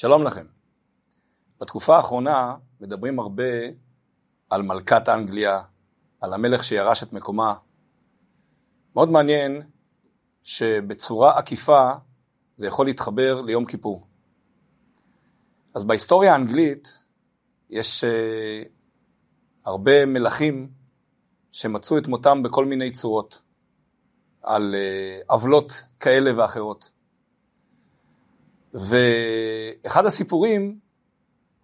שלום לכם. בתקופה האחרונה מדברים הרבה על מלכת אנגליה, על המלך שירש את מקומה. מאוד מעניין שבצורה עקיפה זה יכול להתחבר ליום כיפור. אז בהיסטוריה האנגלית יש uh, הרבה מלכים שמצאו את מותם בכל מיני צורות, על uh, עוולות כאלה ואחרות. ואחד הסיפורים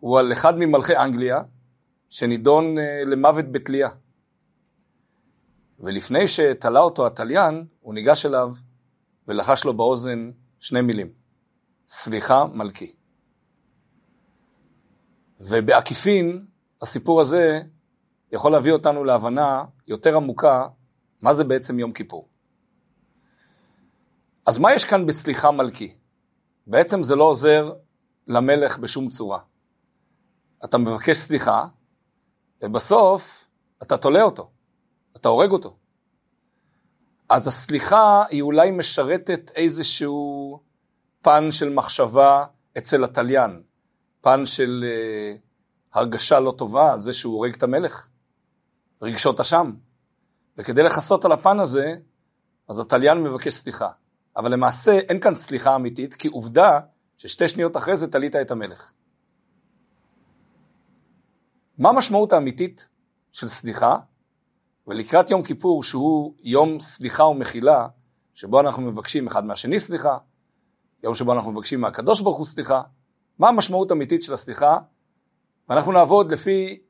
הוא על אחד ממלכי אנגליה, שנידון uh, למוות בתלייה. ולפני שתלה אותו התליין, הוא ניגש אליו ולחש לו באוזן שני מילים, סליחה מלכי. ובעקיפין, הסיפור הזה יכול להביא אותנו להבנה יותר עמוקה מה זה בעצם יום כיפור. אז מה יש כאן בסליחה מלכי? בעצם זה לא עוזר למלך בשום צורה. אתה מבקש סליחה, ובסוף אתה תולה אותו, אתה הורג אותו. אז הסליחה היא אולי משרתת איזשהו פן של מחשבה אצל התליין, פן של uh, הרגשה לא טובה על זה שהוא הורג את המלך, רגשות אשם. וכדי לכסות על הפן הזה, אז התליין מבקש סליחה. אבל למעשה אין כאן סליחה אמיתית, כי עובדה ששתי שניות אחרי זה תלית את המלך. מה המשמעות האמיתית של סליחה? ולקראת יום כיפור, שהוא יום סליחה ומחילה, שבו אנחנו מבקשים אחד מהשני סליחה, יום שבו אנחנו מבקשים מהקדוש ברוך הוא סליחה, מה המשמעות האמיתית של הסליחה? ואנחנו נעבוד לפי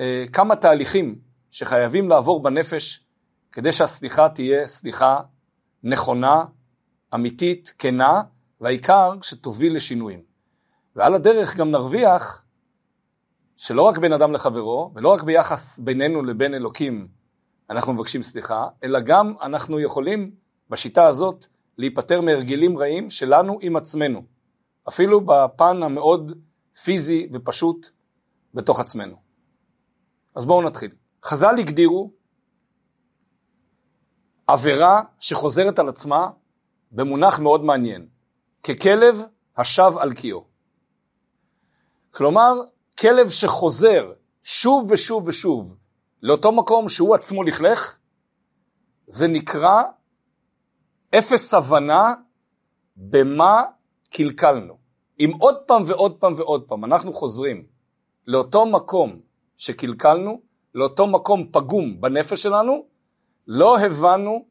אה, כמה תהליכים שחייבים לעבור בנפש כדי שהסליחה תהיה סליחה נכונה, אמיתית, כנה, והעיקר שתוביל לשינויים. ועל הדרך גם נרוויח שלא רק בין אדם לחברו, ולא רק ביחס בינינו לבין אלוקים אנחנו מבקשים סליחה, אלא גם אנחנו יכולים בשיטה הזאת להיפטר מהרגלים רעים שלנו עם עצמנו, אפילו בפן המאוד פיזי ופשוט בתוך עצמנו. אז בואו נתחיל. חז"ל הגדירו עבירה שחוזרת על עצמה במונח מאוד מעניין, ככלב השב על קיאו. כלומר, כלב שחוזר שוב ושוב ושוב לאותו מקום שהוא עצמו לכלך, זה נקרא אפס הבנה במה קלקלנו. אם עוד פעם ועוד פעם ועוד פעם אנחנו חוזרים לאותו מקום שקלקלנו, לאותו מקום פגום בנפש שלנו, לא הבנו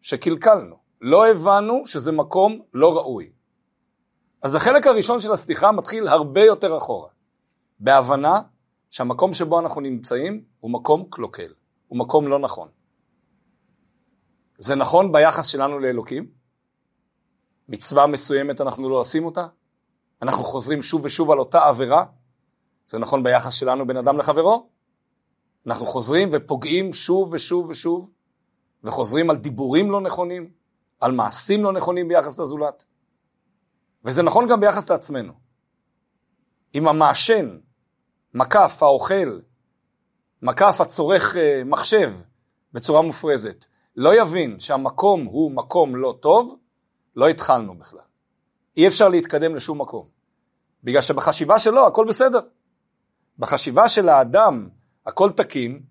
שקלקלנו, לא הבנו שזה מקום לא ראוי. אז החלק הראשון של הסליחה מתחיל הרבה יותר אחורה, בהבנה שהמקום שבו אנחנו נמצאים הוא מקום קלוקל, הוא מקום לא נכון. זה נכון ביחס שלנו לאלוקים? מצווה מסוימת אנחנו לא עושים אותה? אנחנו חוזרים שוב ושוב על אותה עבירה? זה נכון ביחס שלנו בין אדם לחברו? אנחנו חוזרים ופוגעים שוב ושוב ושוב, וחוזרים על דיבורים לא נכונים, על מעשים לא נכונים ביחס לזולת. וזה נכון גם ביחס לעצמנו. אם המעשן, מקף האוכל, מקף הצורך אה, מחשב בצורה מופרזת, לא יבין שהמקום הוא מקום לא טוב, לא התחלנו בכלל. אי אפשר להתקדם לשום מקום. בגלל שבחשיבה שלו הכל בסדר. בחשיבה של האדם הכל תקין,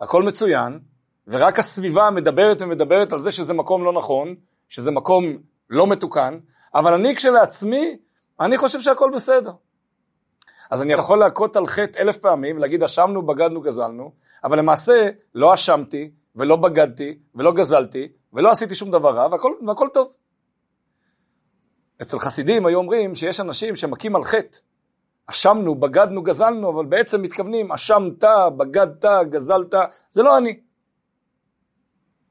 הכל מצוין, ורק הסביבה מדברת ומדברת על זה שזה מקום לא נכון, שזה מקום לא מתוקן, אבל אני כשלעצמי, אני חושב שהכל בסדר. אז אני יכול להכות על חטא אלף פעמים, ולהגיד אשמנו, בגדנו, גזלנו, אבל למעשה לא אשמתי, ולא בגדתי, ולא גזלתי, ולא עשיתי שום דבר רע, והכל, והכל טוב. אצל חסידים היו אומרים שיש אנשים שמכים על חטא. אשמנו, בגדנו, גזלנו, אבל בעצם מתכוונים, אשמת, בגדת, גזלת, זה לא אני.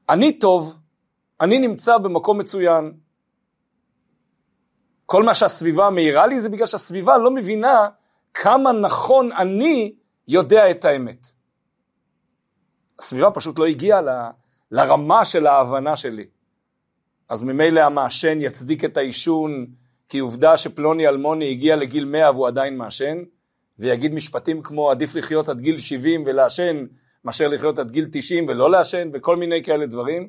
אני טוב, אני נמצא במקום מצוין. כל מה שהסביבה מעירה לי זה בגלל שהסביבה לא מבינה כמה נכון אני יודע את האמת. הסביבה פשוט לא הגיעה ל, לרמה של ההבנה שלי. אז ממילא המעשן יצדיק את העישון, כי עובדה שפלוני אלמוני הגיע לגיל 100 והוא עדיין מעשן, ויגיד משפטים כמו עדיף לחיות עד גיל 70 ולעשן, מאשר לחיות עד גיל 90 ולא לעשן, וכל מיני כאלה דברים.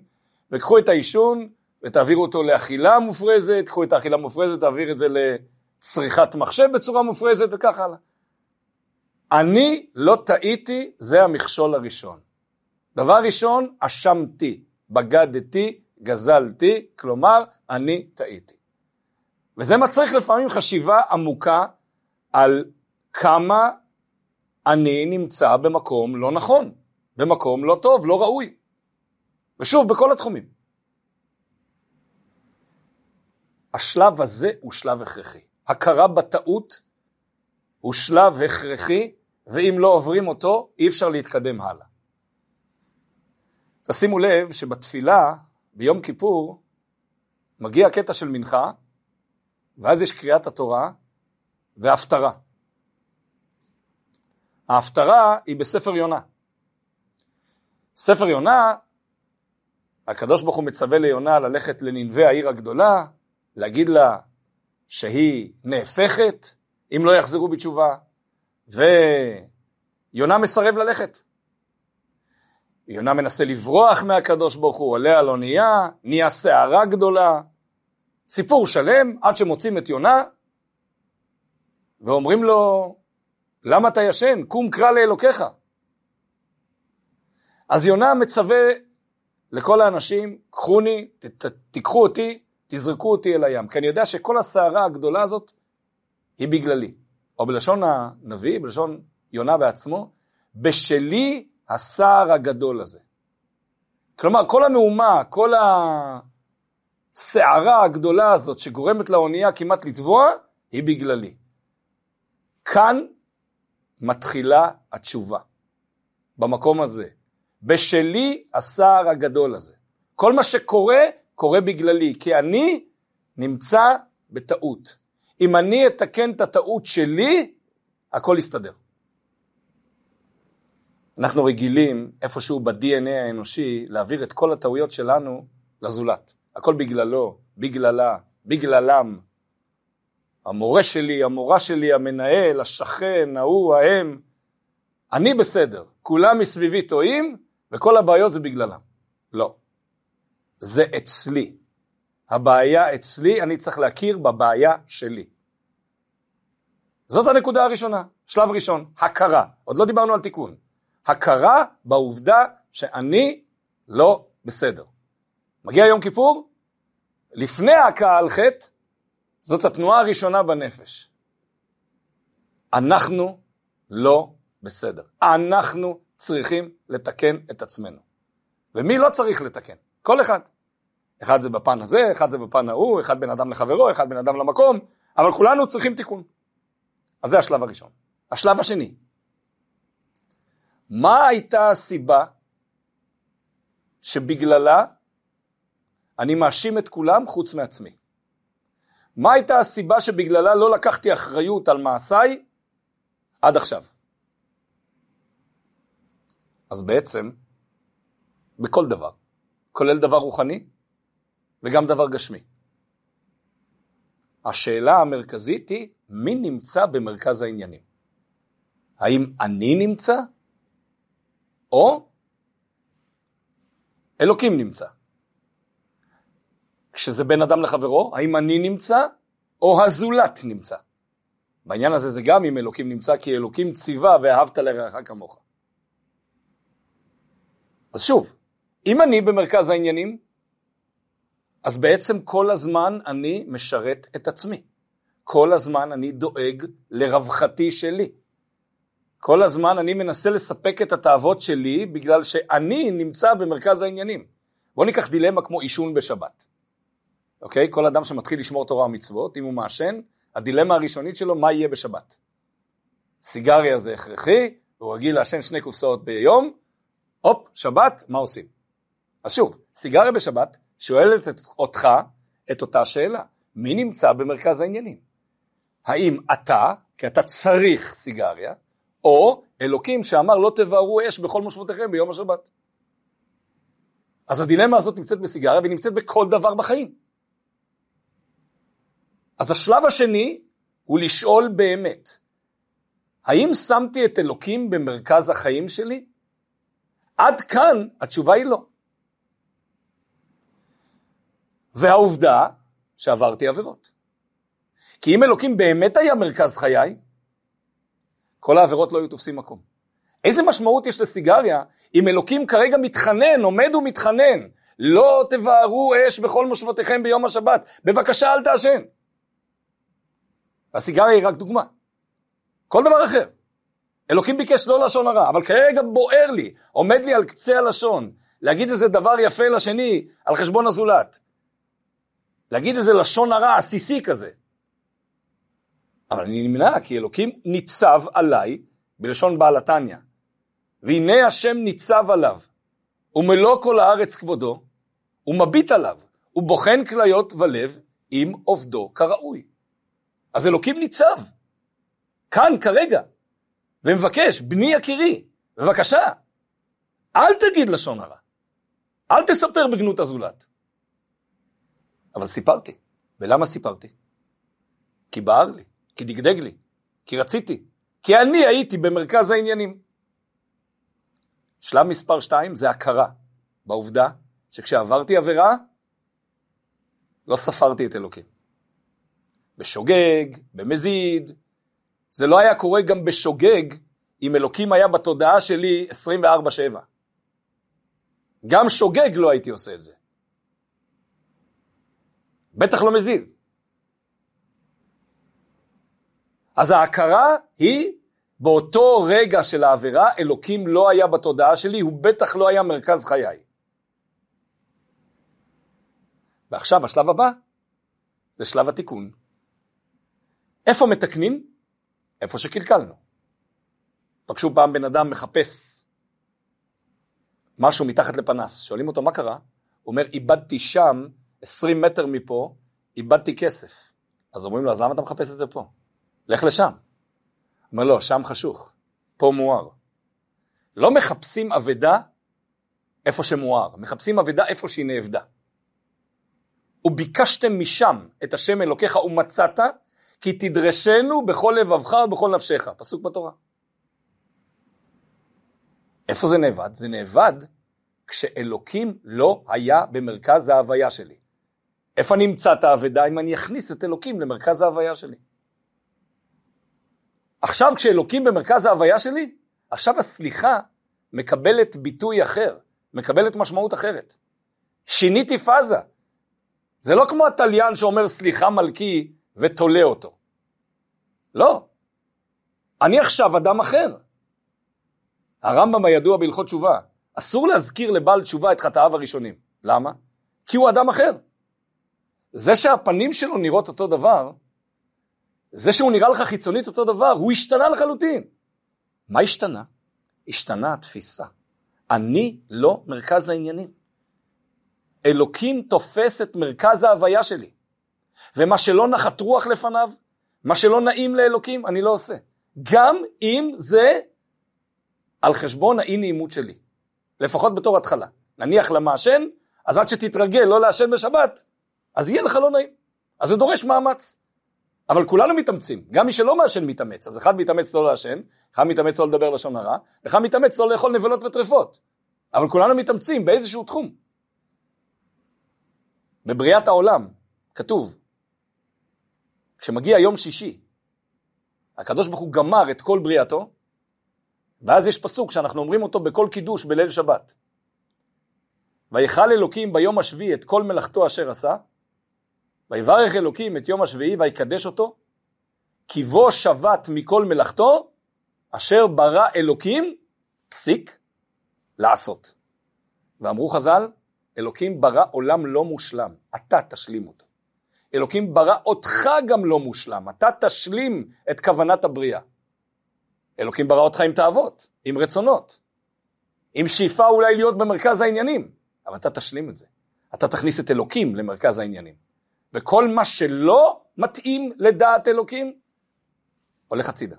וקחו את העישון ותעבירו אותו לאכילה מופרזת, קחו את האכילה המופרזת, תעביר את זה צריכת מחשב בצורה מופרזת וכך הלאה. אני לא טעיתי, זה המכשול הראשון. דבר ראשון, אשמתי, בגדתי, גזלתי, כלומר, אני טעיתי. וזה מצריך לפעמים חשיבה עמוקה על כמה אני נמצא במקום לא נכון, במקום לא טוב, לא ראוי. ושוב, בכל התחומים. השלב הזה הוא שלב הכרחי. הכרה בטעות הוא שלב הכרחי, ואם לא עוברים אותו, אי אפשר להתקדם הלאה. תשימו לב שבתפילה, ביום כיפור, מגיע קטע של מנחה, ואז יש קריאת התורה והפטרה. ההפטרה היא בספר יונה. ספר יונה, הקדוש ברוך הוא מצווה ליונה ללכת לננבי העיר הגדולה, להגיד לה שהיא נהפכת אם לא יחזרו בתשובה, ויונה מסרב ללכת. יונה מנסה לברוח מהקדוש ברוך הוא, עולה על אונייה, נהיה סערה גדולה. סיפור שלם עד שמוצאים את יונה ואומרים לו, למה אתה ישן? קום קרא לאלוקיך. אז יונה מצווה לכל האנשים, קחוני, ת, תיקחו אותי, תזרקו אותי אל הים. כי אני יודע שכל הסערה הגדולה הזאת היא בגללי. או בלשון הנביא, בלשון יונה בעצמו, בשלי הסער הגדול הזה. כלומר, כל המהומה, כל הסערה הגדולה הזאת שגורמת לאונייה כמעט לטבוע, היא בגללי. כאן מתחילה התשובה, במקום הזה. בשלי הסער הגדול הזה. כל מה שקורה, קורה בגללי, כי אני נמצא בטעות. אם אני אתקן את הטעות שלי, הכל יסתדר. אנחנו רגילים איפשהו ב-DNA האנושי להעביר את כל הטעויות שלנו לזולת. הכל בגללו, בגללה, בגללם. המורה שלי, המורה שלי, המנהל, השכן, ההוא, ההם. אני בסדר, כולם מסביבי טועים וכל הבעיות זה בגללם. לא. זה אצלי. הבעיה אצלי, אני צריך להכיר בבעיה שלי. זאת הנקודה הראשונה, שלב ראשון, הכרה. עוד לא דיברנו על תיקון. הכרה בעובדה שאני לא בסדר. מגיע יום כיפור, לפני ההכאה על חטא, זאת התנועה הראשונה בנפש. אנחנו לא בסדר. אנחנו צריכים לתקן את עצמנו. ומי לא צריך לתקן? כל אחד. אחד זה בפן הזה, אחד זה בפן ההוא, אחד בן אדם לחברו, אחד בן אדם למקום, אבל כולנו צריכים תיקון. אז זה השלב הראשון. השלב השני, מה הייתה הסיבה שבגללה אני מאשים את כולם חוץ מעצמי? מה הייתה הסיבה שבגללה לא לקחתי אחריות על מעשיי עד עכשיו? אז בעצם, בכל דבר, כולל דבר רוחני וגם דבר גשמי. השאלה המרכזית היא, מי נמצא במרכז העניינים? האם אני נמצא או אלוקים נמצא. כשזה בין אדם לחברו, האם אני נמצא או הזולת נמצא. בעניין הזה זה גם אם אלוקים נמצא, כי אלוקים ציווה ואהבת לרעך כמוך. אז שוב, אם אני במרכז העניינים, אז בעצם כל הזמן אני משרת את עצמי. כל הזמן אני דואג לרווחתי שלי. כל הזמן אני מנסה לספק את התאוות שלי בגלל שאני נמצא במרכז העניינים. בואו ניקח דילמה כמו עישון בשבת. אוקיי? כל אדם שמתחיל לשמור תורה ומצוות, אם הוא מעשן, הדילמה הראשונית שלו, מה יהיה בשבת? סיגריה זה הכרחי, הוא רגיל לעשן שני קופסאות ביום, הופ, שבת, מה עושים? אז שוב, סיגריה בשבת שואלת את, אותך את אותה שאלה, מי נמצא במרכז העניינים? האם אתה, כי אתה צריך סיגריה, או אלוקים שאמר לא תבערו אש בכל מושבותיכם ביום השבת. אז הדילמה הזאת נמצאת בסיגריה והיא נמצאת בכל דבר בחיים. אז השלב השני הוא לשאול באמת, האם שמתי את אלוקים במרכז החיים שלי? עד כאן התשובה היא לא. והעובדה שעברתי עבירות. כי אם אלוקים באמת היה מרכז חיי, כל העבירות לא היו תופסים מקום. איזה משמעות יש לסיגריה אם אלוקים כרגע מתחנן, עומד ומתחנן, לא תבערו אש בכל מושבותיכם ביום השבת, בבקשה אל תעשן. הסיגריה היא רק דוגמה. כל דבר אחר. אלוקים ביקש לא לשון הרע, אבל כרגע בוער לי, עומד לי על קצה הלשון, להגיד איזה דבר יפה לשני על חשבון הזולת. להגיד איזה לשון הרע עסיסי כזה. אבל אני נמנע, כי אלוקים ניצב עליי, בלשון בעל התניא. והנה השם ניצב עליו, ומלוא כל הארץ כבודו, ומביט עליו, ובוחן כליות ולב, עם עובדו כראוי. אז אלוקים ניצב, כאן כרגע, ומבקש, בני יקירי, בבקשה, אל תגיד לשון הרע, אל תספר בגנות הזולת. אבל סיפרתי. ולמה סיפרתי? כי בער לי, כי דגדג לי, כי רציתי, כי אני הייתי במרכז העניינים. שלב מספר 2 זה הכרה בעובדה שכשעברתי עבירה, לא ספרתי את אלוקים. בשוגג, במזיד, זה לא היה קורה גם בשוגג אם אלוקים היה בתודעה שלי 24-7. גם שוגג לא הייתי עושה את זה. בטח לא מזיד. אז ההכרה היא באותו רגע של העבירה, אלוקים לא היה בתודעה שלי, הוא בטח לא היה מרכז חיי. ועכשיו השלב הבא זה שלב התיקון. איפה מתקנים? איפה שקלקלנו. פגשו פעם בן אדם מחפש משהו מתחת לפנס, שואלים אותו מה קרה? הוא אומר איבדתי שם 20 מטר מפה, איבדתי כסף. אז אומרים לו אז למה אתה מחפש את זה פה? לך לשם. אומר לו, שם חשוך, פה מואר. לא מחפשים אבדה איפה שמואר, מחפשים אבדה איפה שהיא נאבדה. וביקשתם משם את השם אלוקיך ומצאת, כי תדרשנו בכל לבבך ובכל נפשך. פסוק בתורה. איפה זה נאבד? זה נאבד כשאלוקים לא היה במרכז ההוויה שלי. איפה נמצא את האבדה אם אני אכניס את אלוקים למרכז ההוויה שלי? עכשיו כשאלוקים במרכז ההוויה שלי, עכשיו הסליחה מקבלת ביטוי אחר, מקבלת משמעות אחרת. שיניתי פאזה. זה לא כמו התליין שאומר סליחה מלכי ותולה אותו. לא. אני עכשיו אדם אחר. הרמב"ם הידוע בהלכות תשובה, אסור להזכיר לבעל תשובה את חטאיו הראשונים. למה? כי הוא אדם אחר. זה שהפנים שלו נראות אותו דבר, זה שהוא נראה לך חיצונית אותו דבר, הוא השתנה לחלוטין. מה השתנה? השתנה התפיסה. אני לא מרכז העניינים. אלוקים תופס את מרכז ההוויה שלי. ומה שלא נחת רוח לפניו, מה שלא נעים לאלוקים, אני לא עושה. גם אם זה על חשבון האי נעימות שלי. לפחות בתור התחלה. נניח למעשן, אז עד שתתרגל לא לעשן בשבת, אז יהיה לך לא נעים. אז זה דורש מאמץ. אבל כולנו מתאמצים, גם מי שלא מעשן מתאמץ, אז אחד מתאמץ לא לעשן, אחד מתאמץ לא לדבר לשון הרע, אחד מתאמץ לא לאכול נבלות וטרפות. אבל כולנו מתאמצים באיזשהו תחום. בבריאת העולם, כתוב, כשמגיע יום שישי, הקדוש ברוך הוא גמר את כל בריאתו, ואז יש פסוק שאנחנו אומרים אותו בכל קידוש בליל שבת. ויכל אלוקים ביום השביעי את כל מלאכתו אשר עשה, ויברך אלוקים את יום השביעי ויקדש אותו, כי בו שבת מכל מלאכתו, אשר ברא אלוקים, פסיק, לעשות. ואמרו חז"ל, אלוקים ברא עולם לא מושלם, אתה תשלים אותו. אלוקים ברא אותך גם לא מושלם, אתה תשלים את כוונת הבריאה. אלוקים ברא אותך עם תאוות, עם רצונות, עם שאיפה אולי להיות במרכז העניינים, אבל אתה תשלים את זה. אתה תכניס את אלוקים למרכז העניינים. וכל מה שלא מתאים לדעת אלוקים, הולך הצידה.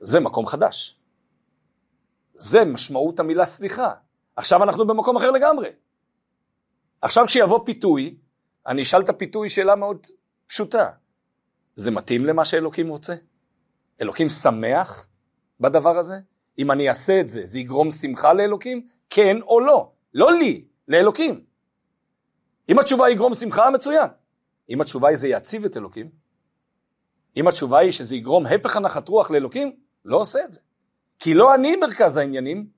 זה מקום חדש. זה משמעות המילה סליחה. עכשיו אנחנו במקום אחר לגמרי. עכשיו כשיבוא פיתוי, אני אשאל את הפיתוי שאלה מאוד פשוטה. זה מתאים למה שאלוקים רוצה? אלוקים שמח בדבר הזה? אם אני אעשה את זה, זה יגרום שמחה לאלוקים? כן או לא? לא לי, לאלוקים. אם התשובה יגרום שמחה, מצוין. אם התשובה היא זה יציב את אלוקים, אם התשובה היא שזה יגרום הפך הנחת רוח לאלוקים, לא עושה את זה. כי לא אני מרכז העניינים,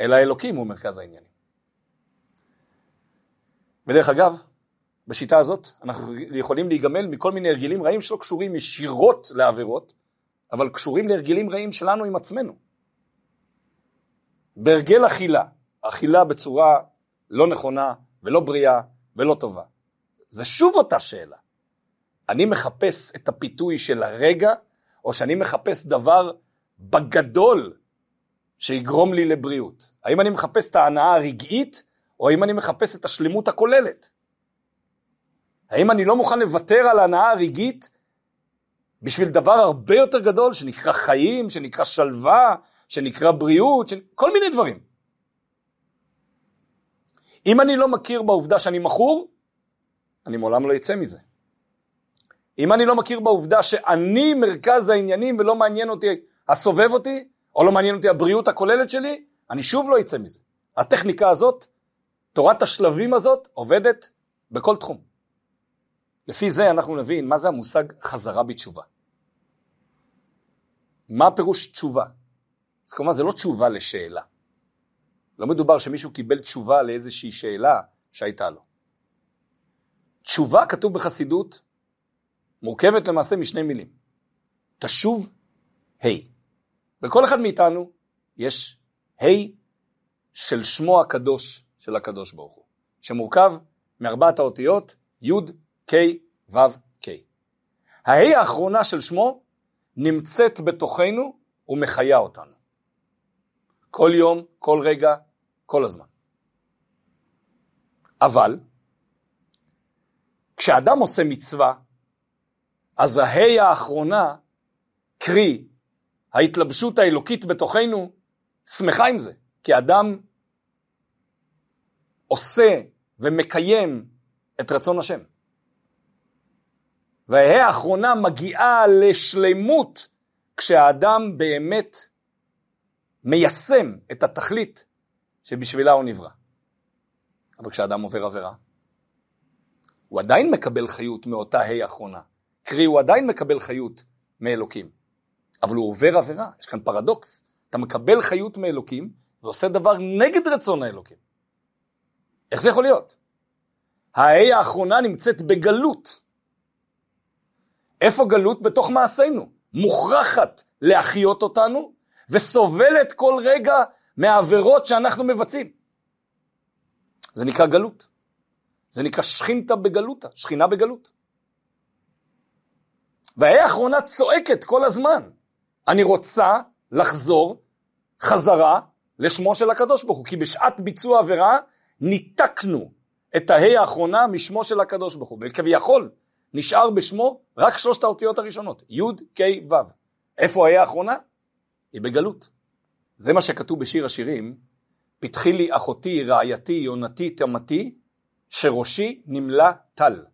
אלא אלוקים הוא מרכז העניינים. ודרך אגב, בשיטה הזאת אנחנו יכולים להיגמל מכל מיני הרגלים רעים שלא קשורים ישירות לעבירות, אבל קשורים להרגלים רעים שלנו עם עצמנו. בהרגל אכילה, אכילה בצורה לא נכונה ולא בריאה ולא טובה. זה שוב אותה שאלה. אני מחפש את הפיתוי של הרגע, או שאני מחפש דבר בגדול שיגרום לי לבריאות? האם אני מחפש את ההנאה הרגעית, או האם אני מחפש את השלמות הכוללת? האם אני לא מוכן לוותר על ההנאה הרגעית בשביל דבר הרבה יותר גדול שנקרא חיים, שנקרא שלווה, שנקרא בריאות, ש... כל מיני דברים. אם אני לא מכיר בעובדה שאני מכור, אני מעולם לא אצא מזה. אם אני לא מכיר בעובדה שאני מרכז העניינים ולא מעניין אותי הסובב אותי, או לא מעניין אותי הבריאות הכוללת שלי, אני שוב לא אצא מזה. הטכניקה הזאת, תורת השלבים הזאת, עובדת בכל תחום. לפי זה אנחנו נבין מה זה המושג חזרה בתשובה. מה הפירוש תשובה? אז כמובן זה לא תשובה לשאלה. לא מדובר שמישהו קיבל תשובה לאיזושהי שאלה שהייתה לו. תשובה כתוב בחסידות מורכבת למעשה משני מילים. תשוב ה'. Hey. בכל אחד מאיתנו יש ה' hey של שמו הקדוש של הקדוש ברוך הוא, שמורכב מארבעת האותיות י' K, ו', K. הה' האחרונה של שמו נמצאת בתוכנו ומחיה אותנו. כל יום, כל רגע, כל הזמן. אבל, כשאדם עושה מצווה, אז הה' האחרונה, קרי, ההתלבשות האלוקית בתוכנו, שמחה עם זה, כי אדם עושה ומקיים את רצון השם. וההא האחרונה מגיעה לשלמות כשהאדם באמת מיישם את התכלית שבשבילה הוא נברא. אבל כשאדם עובר עבירה, הוא עדיין מקבל חיות מאותה ה' האחרונה. קרי, הוא עדיין מקבל חיות מאלוקים. אבל הוא עובר עבירה, יש כאן פרדוקס. אתה מקבל חיות מאלוקים ועושה דבר נגד רצון האלוקים. איך זה יכול להיות? ההא האחרונה נמצאת בגלות. איפה גלות? בתוך מעשינו. מוכרחת להחיות אותנו, וסובלת כל רגע מהעבירות שאנחנו מבצעים. זה נקרא גלות. זה נקרא שכינתא בגלותא, שכינה בגלות. וההא האחרונה צועקת כל הזמן. אני רוצה לחזור חזרה לשמו של הקדוש ברוך הוא, כי בשעת ביצוע עבירה ניתקנו את ההא האחרונה משמו של הקדוש ברוך הוא, וכביכול נשאר בשמו רק שלושת האותיות הראשונות, י', ק', ו'. איפה ההא האחרונה? היא בגלות. זה מה שכתוב בשיר השירים, פתחי לי אחותי, רעייתי, יונתי, תמתי, שראשי נמלא טל.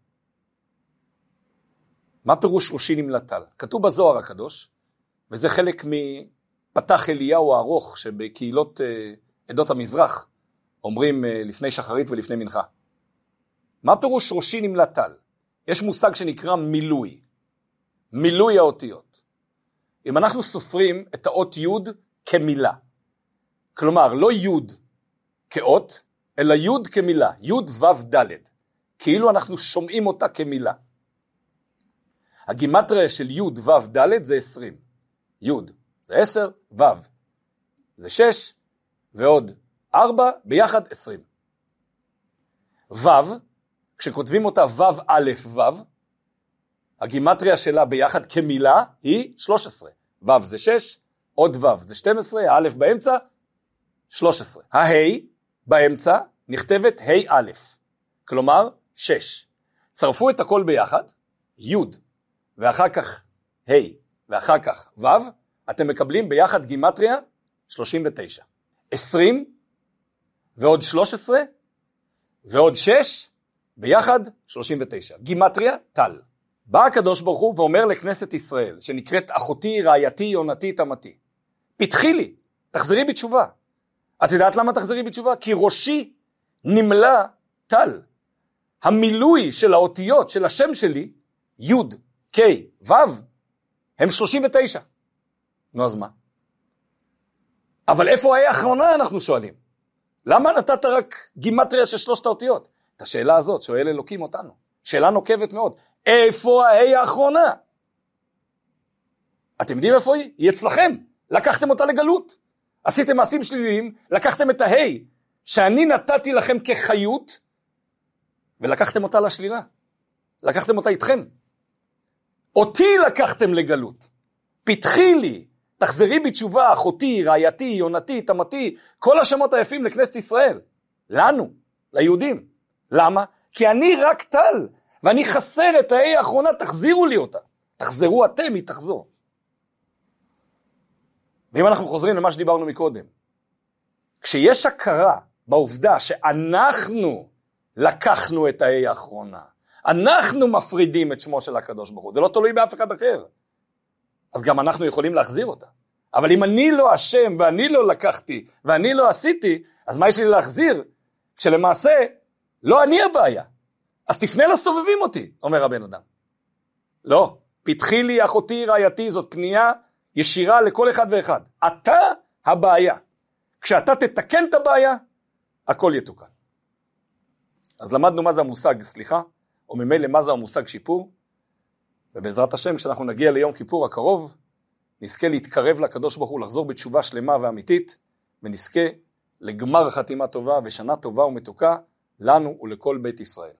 מה פירוש ראשי נמלא טל? כתוב בזוהר הקדוש, וזה חלק מפתח אליהו הארוך שבקהילות אה, עדות המזרח אומרים אה, לפני שחרית ולפני מנחה. מה פירוש ראשי נמלא טל? יש מושג שנקרא מילוי, מילוי האותיות. אם אנחנו סופרים את האות י' כמילה, כלומר לא י' כאות, אלא י' כמילה, י' ו' ד', כאילו אנחנו שומעים אותה כמילה. הגימטריה של י' ו' ד' זה 20, י' זה 10, ו' זה 6, ועוד 4, ביחד 20. ו' כשכותבים אותה ו' א' ו', הגימטריה שלה ביחד כמילה היא 13. ו' זה 6, עוד ו' זה 12, הא' באמצע, 13. הה' באמצע נכתבת ה' א', כלומר 6. צרפו את הכל ביחד, י' ואחר כך ה' ואחר כך ו', אתם מקבלים ביחד גימטריה 39. 20 ועוד 13 ועוד 6 ביחד 39. גימטריה, טל. בא הקדוש ברוך הוא ואומר לכנסת ישראל, שנקראת אחותי, רעייתי, יונתי, תמתי, פתחי לי, תחזרי בתשובה. את יודעת למה תחזרי בתשובה? כי ראשי נמלא טל. המילוי של האותיות של השם שלי, י' K, ו', הם 39. נו אז מה? אבל איפה ה האחרונה אנחנו שואלים? למה נתת רק גימטריה של שלושת האותיות? את השאלה הזאת שואל אלוקים אותנו. שאלה נוקבת מאוד. איפה ה האחרונה? אתם יודעים איפה היא? היא אצלכם. לקחתם אותה לגלות. עשיתם מעשים שליליים, לקחתם את ההי שאני נתתי לכם כחיות, ולקחתם אותה לשלילה. לקחתם אותה איתכם. אותי לקחתם לגלות. פתחי לי, תחזרי בתשובה, אחותי, רעייתי, יונתי, תמתי, כל השמות היפים לכנסת ישראל. לנו, ליהודים. למה? כי אני רק טל, ואני חסר את ההיא האחרונה, תחזירו לי אותה. תחזרו אתם, היא תחזור. ואם אנחנו חוזרים למה שדיברנו מקודם, כשיש הכרה בעובדה שאנחנו לקחנו את ההיא האחרונה, אנחנו מפרידים את שמו של הקדוש ברוך הוא, זה לא תלוי באף אחד אחר. אז גם אנחנו יכולים להחזיר אותה. אבל אם אני לא אשם ואני לא לקחתי ואני לא עשיתי, אז מה יש לי להחזיר? כשלמעשה לא אני הבעיה. אז תפנה לסובבים אותי, אומר הבן אדם. לא, פתחי לי אחותי רעייתי, זאת פנייה ישירה לכל אחד ואחד. אתה הבעיה. כשאתה תתקן את הבעיה, הכל יתוקן. אז למדנו מה זה המושג סליחה, או ממילא מה זה המושג שיפור, ובעזרת השם, כשאנחנו נגיע ליום כיפור הקרוב, נזכה להתקרב לקדוש ברוך הוא, לחזור בתשובה שלמה ואמיתית, ונזכה לגמר חתימה טובה ושנה טובה ומתוקה לנו ולכל בית ישראל.